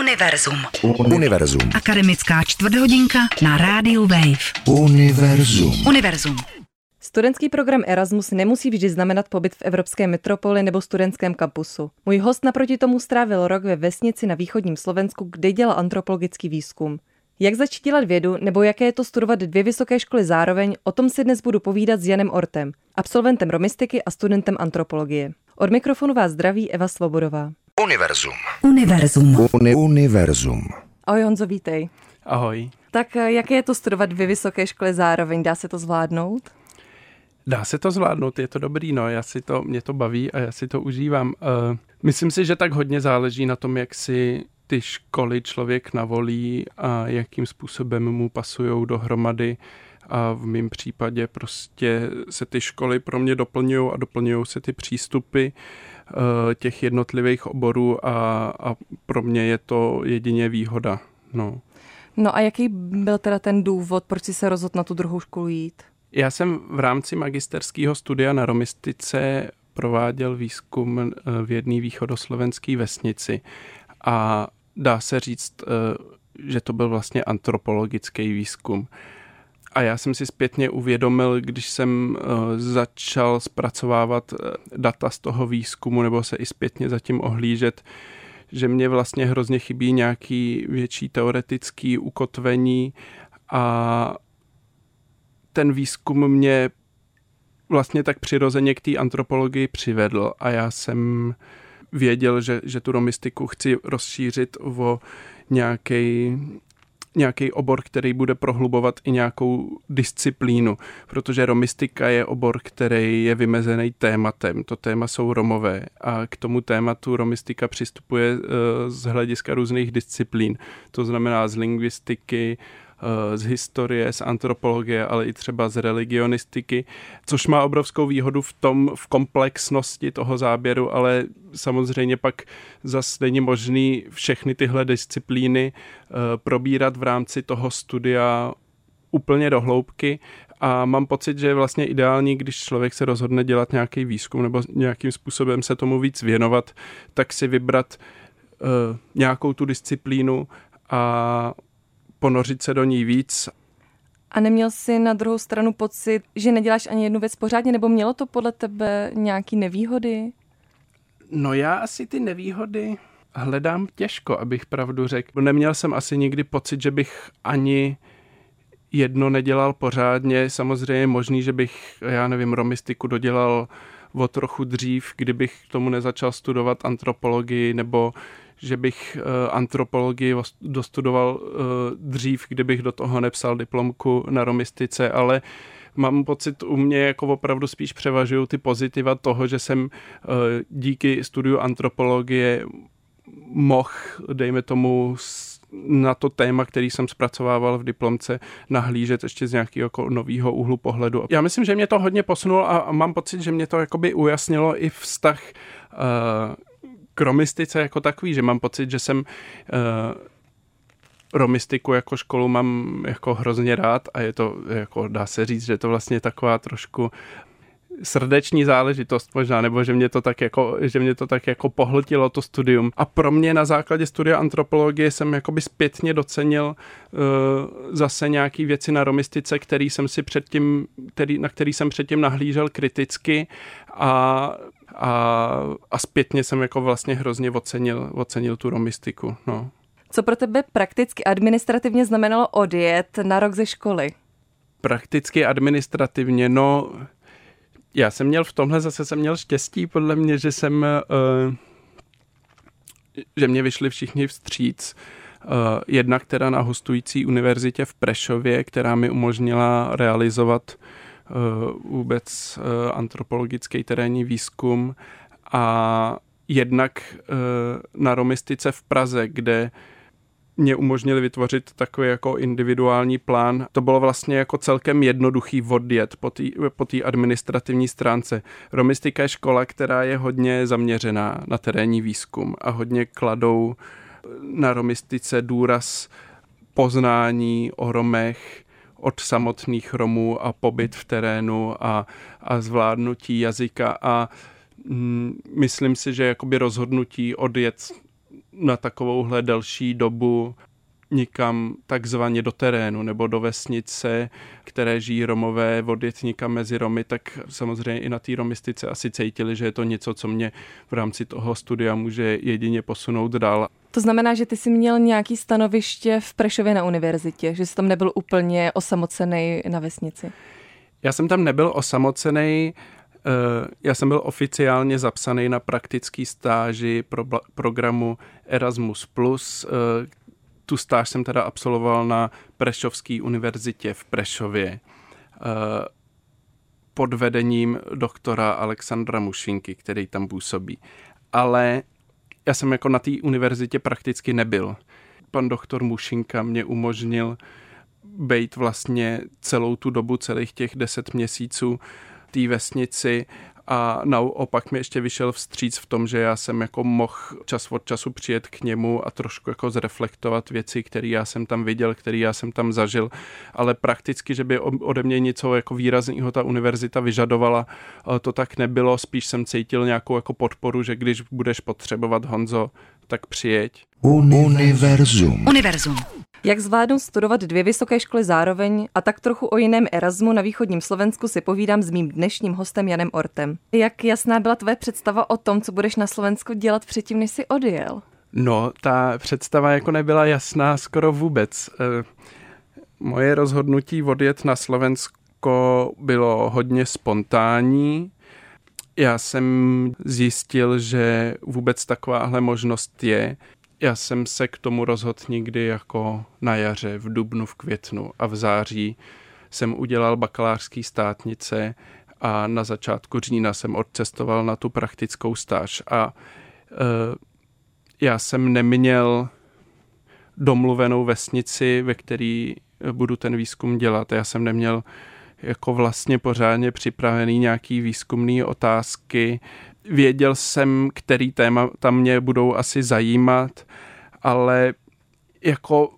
Univerzum. Univerzum. Akademická čtvrthodinka na rádiu Wave. Univerzum. Univerzum. Studentský program Erasmus nemusí vždy znamenat pobyt v evropské metropoli nebo studentském kampusu. Můj host naproti tomu strávil rok ve vesnici na východním Slovensku, kde dělal antropologický výzkum. Jak začít dělat vědu, nebo jaké je to studovat dvě vysoké školy zároveň, o tom si dnes budu povídat s Janem Ortem, absolventem romistiky a studentem antropologie. Od mikrofonu vás zdraví Eva Svobodová. Univerzum. Univerzum. Uni- univerzum. Ahoj Honzo, vítej. Ahoj. Tak eh, jaké je to studovat dvě vysoké školy zároveň? Dá se to zvládnout? Dá se to zvládnout, je to dobrý, no, já si to, mě to baví a já si to užívám. Uh, myslím si, že tak hodně záleží na tom, jak si ty školy člověk navolí a jakým způsobem mu pasují dohromady. A v mém případě prostě se ty školy pro mě doplňují a doplňují se ty přístupy uh, těch jednotlivých oborů a, a pro mě je to jedině výhoda. No. No a jaký byl teda ten důvod, proč jsi se rozhodl na tu druhou školu jít? Já jsem v rámci magisterského studia na romistice prováděl výzkum eh, v jedné východoslovenské vesnici a dá se říct, eh, že to byl vlastně antropologický výzkum. A já jsem si zpětně uvědomil, když jsem eh, začal zpracovávat data z toho výzkumu nebo se i zpětně zatím ohlížet, že mě vlastně hrozně chybí nějaký větší teoretický ukotvení a ten výzkum mě vlastně tak přirozeně k té antropologii přivedl. A já jsem věděl, že, že tu romistiku chci rozšířit o nějaký nějaký obor, který bude prohlubovat i nějakou disciplínu, protože romistika je obor, který je vymezený tématem. To téma jsou Romové a k tomu tématu romistika přistupuje z hlediska různých disciplín. To znamená z lingvistiky, z historie, z antropologie, ale i třeba z religionistiky, což má obrovskou výhodu v tom, v komplexnosti toho záběru, ale samozřejmě pak zase není možný všechny tyhle disciplíny probírat v rámci toho studia úplně do hloubky. A mám pocit, že je vlastně ideální, když člověk se rozhodne dělat nějaký výzkum nebo nějakým způsobem se tomu víc věnovat, tak si vybrat uh, nějakou tu disciplínu a ponořit se do ní víc. A neměl jsi na druhou stranu pocit, že neděláš ani jednu věc pořádně, nebo mělo to podle tebe nějaký nevýhody? No já asi ty nevýhody hledám těžko, abych pravdu řekl. Neměl jsem asi nikdy pocit, že bych ani jedno nedělal pořádně. Samozřejmě je možný, že bych, já nevím, romistiku dodělal o trochu dřív, kdybych tomu nezačal studovat antropologii, nebo že bych uh, antropologii dostudoval uh, dřív, kdybych do toho nepsal diplomku na romistice, ale mám pocit, u mě jako opravdu spíš převažují ty pozitiva toho, že jsem uh, díky studiu antropologie mohl, dejme tomu, na to téma, který jsem zpracovával v diplomce, nahlížet ještě z nějakého jako nového úhlu pohledu. Já myslím, že mě to hodně posunulo a, a mám pocit, že mě to jakoby ujasnilo i vztah uh, k romistice jako takový, že mám pocit, že jsem uh, romistiku jako školu mám jako hrozně rád a je to, jako dá se říct, že je to vlastně taková trošku srdeční záležitost možná, nebo že mě to tak jako, že mě to tak jako pohltilo to studium. A pro mě na základě studia antropologie jsem jakoby zpětně docenil uh, zase nějaký věci na romistice, který jsem si předtím, který, na který jsem předtím nahlížel kriticky a a, a zpětně jsem jako vlastně hrozně ocenil, ocenil tu romistiku. No. Co pro tebe prakticky administrativně znamenalo odjet na rok ze školy? Prakticky administrativně, no já jsem měl v tomhle zase jsem měl štěstí podle mě, že jsem uh, že mě vyšli všichni vstříc. Uh, jednak teda na hostující univerzitě v Prešově, která mi umožnila realizovat uh, vůbec uh, antropologický terénní výzkum a jednak uh, na romistice v Praze, kde mě umožnili vytvořit takový jako individuální plán. To bylo vlastně jako celkem jednoduchý odjet po té administrativní stránce. Romistika je škola, která je hodně zaměřená na terénní výzkum a hodně kladou na romistice důraz poznání o Romech, od samotných Romů a pobyt v terénu a, a zvládnutí jazyka a mm, myslím si, že jakoby rozhodnutí odjet na takovouhle delší dobu nikam takzvaně do terénu nebo do vesnice, které žijí Romové, odjet nikam mezi Romy, tak samozřejmě i na té romistice asi cítili, že je to něco, co mě v rámci toho studia může jedině posunout dál. To znamená, že ty jsi měl nějaký stanoviště v Prešově na univerzitě, že jsi tam nebyl úplně osamocený na vesnici. Já jsem tam nebyl osamocený, eh, já jsem byl oficiálně zapsaný na praktický stáži pro programu Erasmus+, eh, tu stáž jsem teda absolvoval na Prešovské univerzitě v Prešově eh, pod vedením doktora Alexandra Mušinky, který tam působí. Ale já jsem jako na té univerzitě prakticky nebyl. Pan doktor Mušinka mě umožnil být vlastně celou tu dobu, celých těch deset měsíců té vesnici a naopak mi ještě vyšel vstříc v tom, že já jsem jako mohl čas od času přijet k němu a trošku jako zreflektovat věci, které já jsem tam viděl, které já jsem tam zažil, ale prakticky, že by ode mě něco jako výrazného ta univerzita vyžadovala, eh, to tak nebylo, spíš jsem cítil nějakou jako podporu, že když budeš potřebovat Honzo, tak přijeď. Univerzum. Univerzum. Jak zvládnout studovat dvě vysoké školy zároveň a tak trochu o jiném Erasmu na východním Slovensku si povídám s mým dnešním hostem Janem Ortem. Jak jasná byla tvoje představa o tom, co budeš na Slovensku dělat předtím, než jsi odjel? No, ta představa jako nebyla jasná skoro vůbec. Eh, moje rozhodnutí odjet na Slovensko bylo hodně spontánní. Já jsem zjistil, že vůbec takováhle možnost je já jsem se k tomu rozhodl někdy jako na jaře, v dubnu, v květnu a v září jsem udělal bakalářský státnice a na začátku října jsem odcestoval na tu praktickou stáž a e, já jsem neměl domluvenou vesnici, ve který budu ten výzkum dělat. Já jsem neměl jako vlastně pořádně připravený nějaký výzkumný otázky. Věděl jsem, který téma tam mě budou asi zajímat, ale jako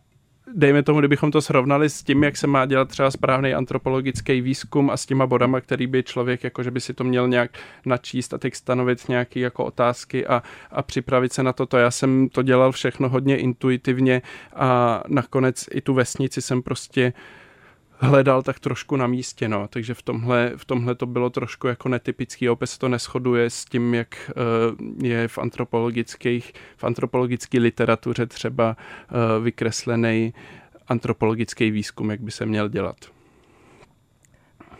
dejme tomu, kdybychom to srovnali s tím, jak se má dělat třeba správný antropologický výzkum a s těma bodama, který by člověk, jako že by si to měl nějak načíst a teď stanovit nějaké jako otázky a, a připravit se na to. To já jsem to dělal všechno hodně intuitivně a nakonec i tu vesnici jsem prostě uh, hledal tak trošku na místě, no. Takže v tomhle, v tomhle to bylo trošku jako netypický, opět se to neschoduje s tím, jak uh, je v antropologických, v antropologické literatuře třeba uh, vykreslený antropologický výzkum, jak by se měl dělat.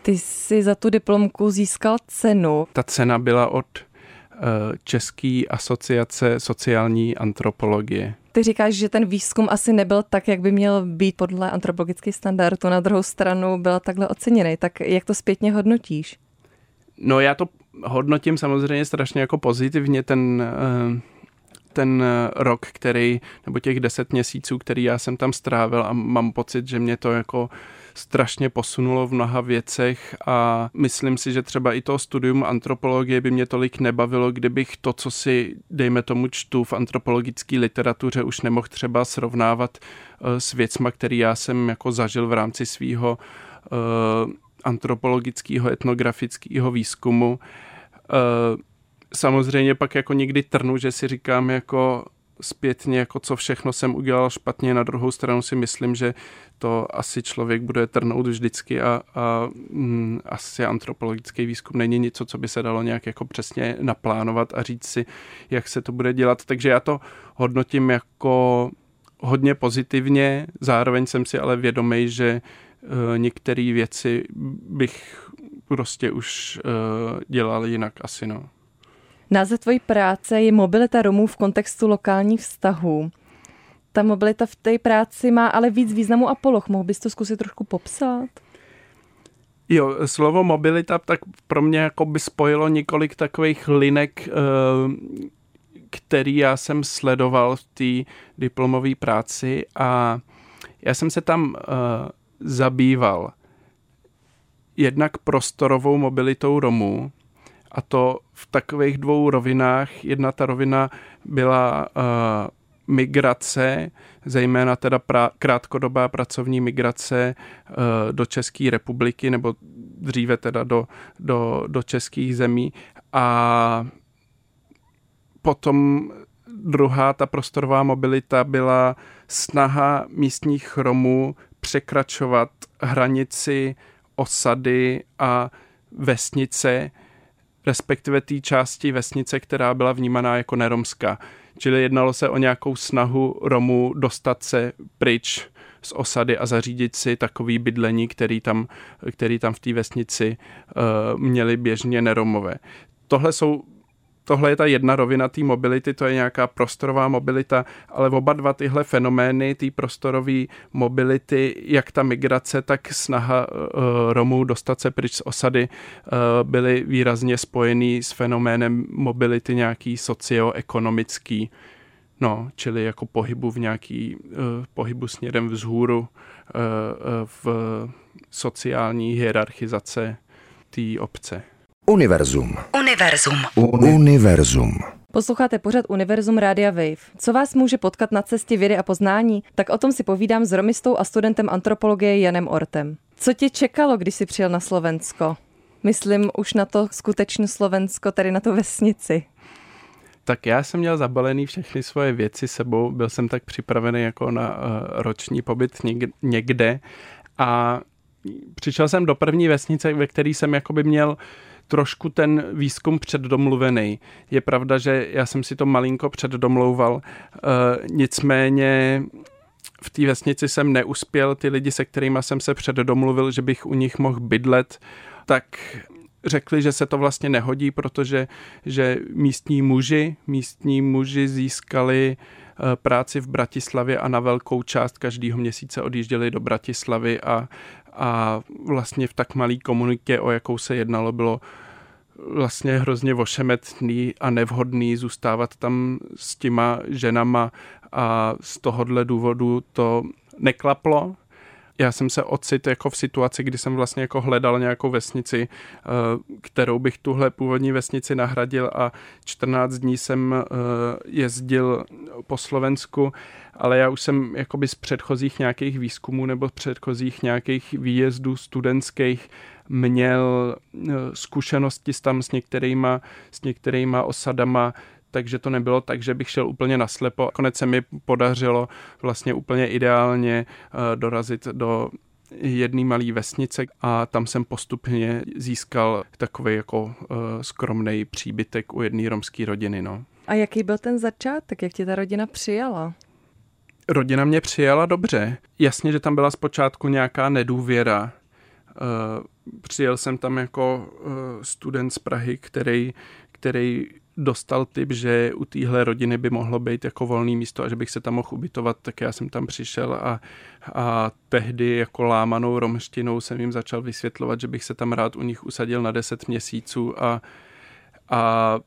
Ty jsi za tu diplomku získal cenu. Ta cena byla od České asociace sociální antropologie. Ty říkáš, že ten výzkum asi nebyl tak, jak by měl být podle antropologických standardů. Na druhou stranu byla takhle oceněný. Tak jak to zpětně hodnotíš? No já to hodnotím samozřejmě strašně jako pozitivně ten, eh, ten rok, který, nebo těch deset měsíců, který já jsem tam strávil a mám pocit, že mě to jako strašně posunulo v mnoha věcech a myslím si, že třeba i to studium antropologie by mě tolik nebavilo, kdybych to, co si, dejme tomu, čtu v antropologické literatuře, už nemohl třeba srovnávat eh, s věcma, který já jsem jako zažil v rámci svého uh, antropologického etnografického výzkumu. Samozřejmě pak jako někdy trnu, že si říkám jako zpětně, jako co všechno jsem udělal špatně. Na druhou stranu si myslím, že to asi člověk bude trnout vždycky a, a mm, asi antropologický výzkum není něco, co by se dalo nějak jako přesně naplánovat a říct si, jak se to bude dělat. Takže já to hodnotím jako hodně pozitivně, zároveň jsem si ale vědomý, že uh, některé věci bych prostě už uh, dělal jinak asi, no. Název tvojí práce je mobilita Romů v kontextu lokálních vztahů. Ta mobilita v té práci má ale víc významu a poloh. Mohl bys to zkusit trošku popsat? Jo, slovo mobilita tak pro mě jako by spojilo několik takových linek, eh, který já jsem sledoval v té diplomové práci a já jsem se tam eh, zabýval jednak prostorovou mobilitou Romů, a to v takových dvou rovinách. Jedna ta rovina byla uh, migrace, zejména teda pra, krátkodobá pracovní migrace uh, do České republiky, nebo dříve teda do, do, do českých zemí. A potom druhá, ta prostorová mobilita byla snaha místních Romů překračovat hranici osady a vesnice, respektive té části vesnice, která byla vnímaná jako neromská. Čili jednalo se o nějakou snahu Romů dostat se pryč z osady a zařídit si takový bydlení, který tam, který tam v té vesnici uh, měli běžně neromové. Tohle jsou tohle je ta jedna rovina té mobility, to je nějaká prostorová mobilita, ale oba dva tyhle fenomény, té prostorové mobility, jak ta migrace, tak snaha uh, Romů dostat se pryč z osady, uh, byly výrazně spojený s fenoménem mobility nějaký socioekonomický, no, čili jako pohybu v nějaký, uh, pohybu směrem vzhůru uh, v sociální hierarchizace té obce. Univerzum. Univerzum. Univerzum. Posloucháte pořad Univerzum Rádia Wave. Co vás může potkat na cestě vědy a poznání? Tak o tom si povídám s romistou a studentem antropologie Janem Ortem. Co tě čekalo, když jsi přijel na Slovensko? Myslím už na to skutečné Slovensko, tedy na to vesnici. Tak já jsem měl zabalený všechny svoje věci sebou, byl jsem tak připravený jako na uh, roční pobyt někde a přišel jsem do první vesnice, ve které jsem jakoby měl uh, trošku ten výzkum předdomluvený. Je pravda, že já jsem si to malinko předdomlouval, e, nicméně v té vesnici jsem neuspěl, ty lidi, se kterými jsem se předdomluvil, že bych u nich mohl bydlet, tak řekli, že se to vlastně nehodí, protože že místní muži, místní muži získali eh, práci v Bratislavě a na velkou část každého měsíce odjížděli do Bratislavy a, a vlastně v tak malý komunitě, o jakou se jednalo, bylo vlastně hrozně vošemetný a nevhodný zůstávat tam s těma ženama a z tohohle důvodu to neklaplo. Já jsem se ocit jako v situaci, kdy jsem vlastně jako hledal nějakou vesnici, eh, kterou bych tuhle původní vesnici nahradil a 14 dní jsem eh, jezdil po Slovensku ale já už jsem jakoby z předchozích nějakých výzkumů nebo z předchozích nějakých výjezdů studentských měl eh, zkušenosti tam s některýma, s některýma osadama, takže to nebylo tak, že bych šel úplně naslepo. Konec se mi podařilo vlastně úplně ideálně eh, dorazit do jedné malé vesnice a tam jsem postupně získal takový jako uh, skromný příbytek u jedné romské rodiny. No. A jaký byl ten začátek, jak tě ta rodina přijala? rodina mě přijala dobře. Jasně, že tam byla zpočátku nějaká nedůvěra. Eh, přijel jsem tam jako eh, student z Prahy, který, který dostal tip, že u téhle rodiny by mohlo být jako volný místo a že bych se tam mohl ubytovat, tak já jsem tam přišel a, a tehdy jako lámanou romštinou jsem jim začal vysvětlovat, že bych se tam rád u nich usadil na 10 měsíců a, a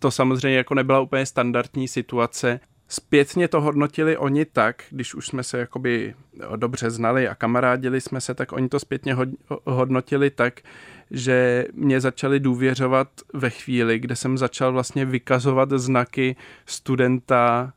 to samozřejmě jako nebyla úplně standardní situace. Zpětně to hodnotili oni tak, když už jsme se jakoby dobře znali a kamarádili jsme se, tak oni to zpětně hodnotili tak, že mě začali důvěřovat ve chvíli, kde jsem začal vlastně vykazovat znaky studenta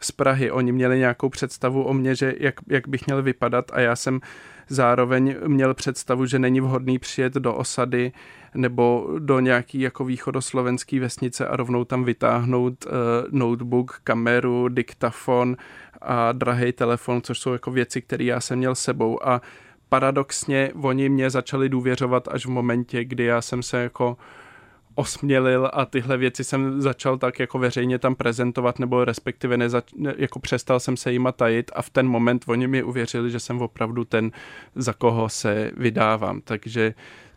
z Prahy. Oni měli nějakou představu o mě, že jak, jak bych měl vypadat a já jsem zároveň měl představu, že není vhodný přijet do osady nebo do nějaký jako východoslovenský vesnice a rovnou tam vytáhnout uh, notebook, kameru, diktafon a drahý telefon, což jsou jako věci, které já jsem měl sebou a paradoxně oni mě začali důvěřovat až v momentě, kdy já jsem se jako osmělil a tyhle věci jsem začal tak jako veřejně tam prezentovat, nebo respektive nezač- ne, jako přestal jsem se jima tajit a v ten moment oni mi uvěřili, že jsem opravdu ten, za koho se vydávám. Takže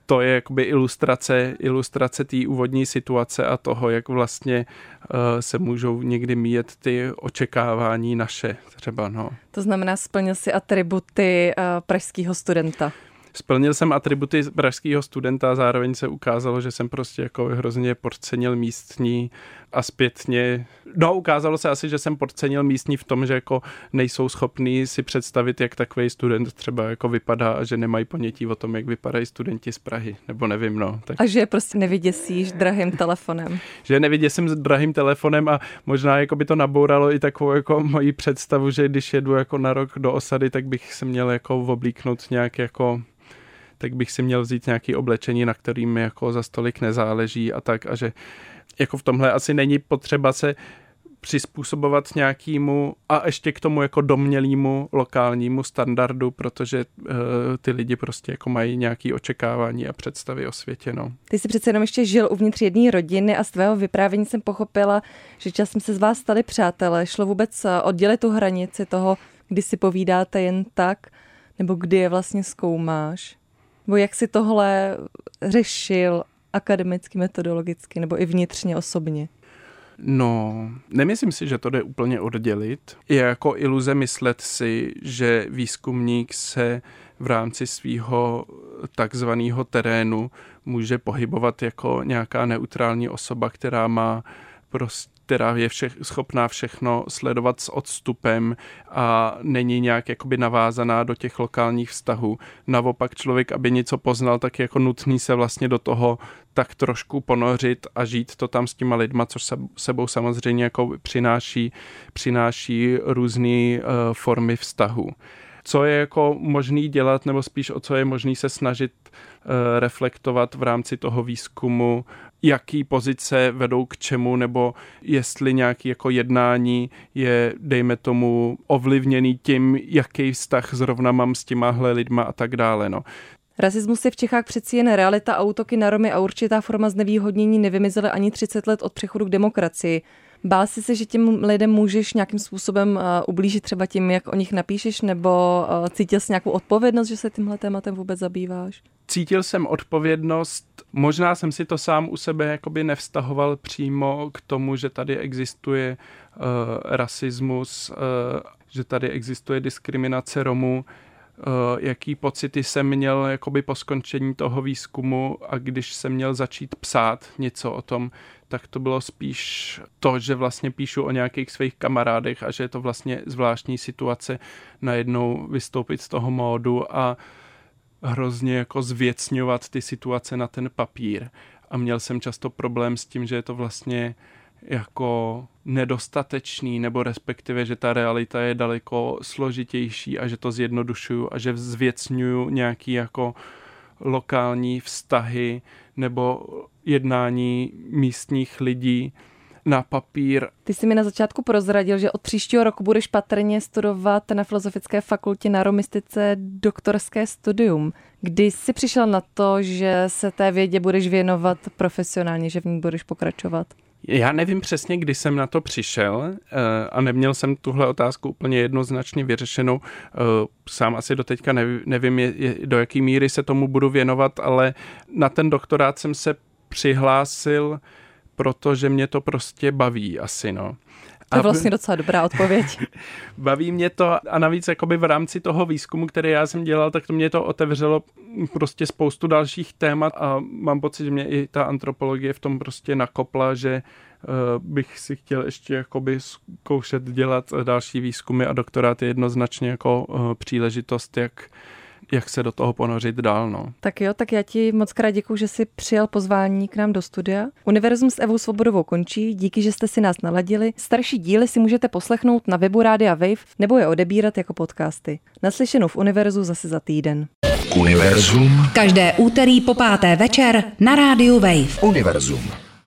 to je jakoby ilustrace, ilustrace té úvodní situace a toho, jak vlastně uh, se můžou někdy míjet ty očekávání naše třeba. No. To znamená, splnil si atributy uh, pražského studenta. Splnil jsem atributy pražského studenta a zároveň se ukázalo, že jsem prostě jako hrozně podcenil místní a zpětně, no ukázalo se asi, že jsem podcenil místní v tom, že jako nejsou schopní si představit, jak takový student třeba jako vypadá a že nemají ponětí o tom, jak vypadají studenti z Prahy, nebo nevím, no. Tak... A že je prostě nevyděsíš drahým telefonem. že nevyděsím s drahým telefonem a možná jako by to nabouralo i takovou jako moji představu, že když jedu jako na rok do osady, tak bych se měl jako oblíknout nějak jako tak bych si měl vzít nějaké oblečení, na kterým jako za stolik nezáleží a tak a že jako v tomhle asi není potřeba se přizpůsobovat nějakému a ještě k tomu jako domělému lokálnímu standardu, protože uh, ty lidi prostě jako mají nějaké očekávání a představy o světě. No. Ty jsi přece jenom ještě žil uvnitř jedné rodiny a z tvého vyprávění jsem pochopila, že časem se z vás stali přátelé. Šlo vůbec eh, oddělit tu hranici toho, kdy si povídáte jen tak, nebo kdy je vlastně zkoumáš? Nebo jak si tohle řešil akademicky, metodologicky, nebo i vnitřně, osobně? No, nemyslím si, že to jde úplně oddělit. Je jako iluze myslet si, že výzkumník se v rámci svého takzvaného terénu může pohybovat jako nějaká neutrální osoba, která má prostě která je všech, schopná všechno sledovat s odstupem a není nějak jakoby navázaná do těch lokálních vztahů. Naopak člověk, aby něco poznal, tak je jako nutný se vlastně do toho tak trošku ponořit a žít to tam s těma lidma, což se, sebou samozřejmě jako přináší, přináší různé uh, formy vztahu co je jako možný dělat, nebo spíš o co je možný se snažit uh, reflektovat v rámci toho výzkumu, jaký pozice vedou k čemu, nebo jestli nějaký jako jednání je, dejme tomu, ovlivněný tím, jaký vztah zrovna mám s těmahle lidma a tak dále. No. Rasismus je v Čechách přeci jen realita a útoky na Romy a určitá forma znevýhodnění nevymizely ani 30 let od přechodu k demokracii. Bál jsi se, že těm lidem můžeš nějakým způsobem uh, ublížit třeba tím, jak o nich napíšeš, nebo uh, cítil jsi nějakou odpovědnost, že se tímhle tématem vůbec zabýváš? Cítil jsem odpovědnost, možná jsem si to sám u sebe jakoby nevztahoval přímo k tomu, že tady existuje uh, rasismus, uh, že tady existuje diskriminace Romů, jaký pocity jsem měl jakoby po skončení toho výzkumu a když jsem měl začít psát něco o tom, tak to bylo spíš to, že vlastně píšu o nějakých svých kamarádech a že je to vlastně zvláštní situace najednou vystoupit z toho módu a hrozně jako zvěcňovat ty situace na ten papír. A měl jsem často problém s tím, že je to vlastně jako nedostatečný, nebo respektive, že ta realita je daleko složitější a že to zjednodušuju a že zvěcňuju nějaký jako lokální vztahy nebo jednání místních lidí na papír. Ty jsi mi na začátku prozradil, že od příštího roku budeš patrně studovat na Filozofické fakultě na romistice doktorské studium. Kdy jsi přišel na to, že se té vědě budeš věnovat profesionálně, že v ní budeš pokračovat? Já nevím přesně, kdy jsem na to přišel eh, a neměl jsem tuhle otázku úplně jednoznačně vyřešenou. Eh, sám asi doteďka nevím, do jaké míry se tomu budu věnovat, ale na ten doktorát jsem se přihlásil, protože mě to prostě baví asi, no. To je vlastně docela dobrá odpověď. Baví mě to a navíc jakoby v rámci toho výzkumu, který já jsem dělal, tak to mě to otevřelo prostě spoustu dalších témat a mám pocit, že mě i ta antropologie v tom prostě nakopla, že uh, bych si chtěl ještě jakoby zkoušet dělat další výzkumy a doktorát je jednoznačně jako uh, příležitost, jak jak se do toho ponořit dál. No. Tak jo, tak já ti moc krát děkuji, že jsi přijal pozvání k nám do studia. Univerzum s Evou Svobodovou končí, díky, že jste si nás naladili. Starší díly si můžete poslechnout na webu Rádia Wave nebo je odebírat jako podcasty. Naslyšenou v Univerzu zase za týden. Univerzum. Každé úterý po páté večer na rádiu Wave. Univerzum.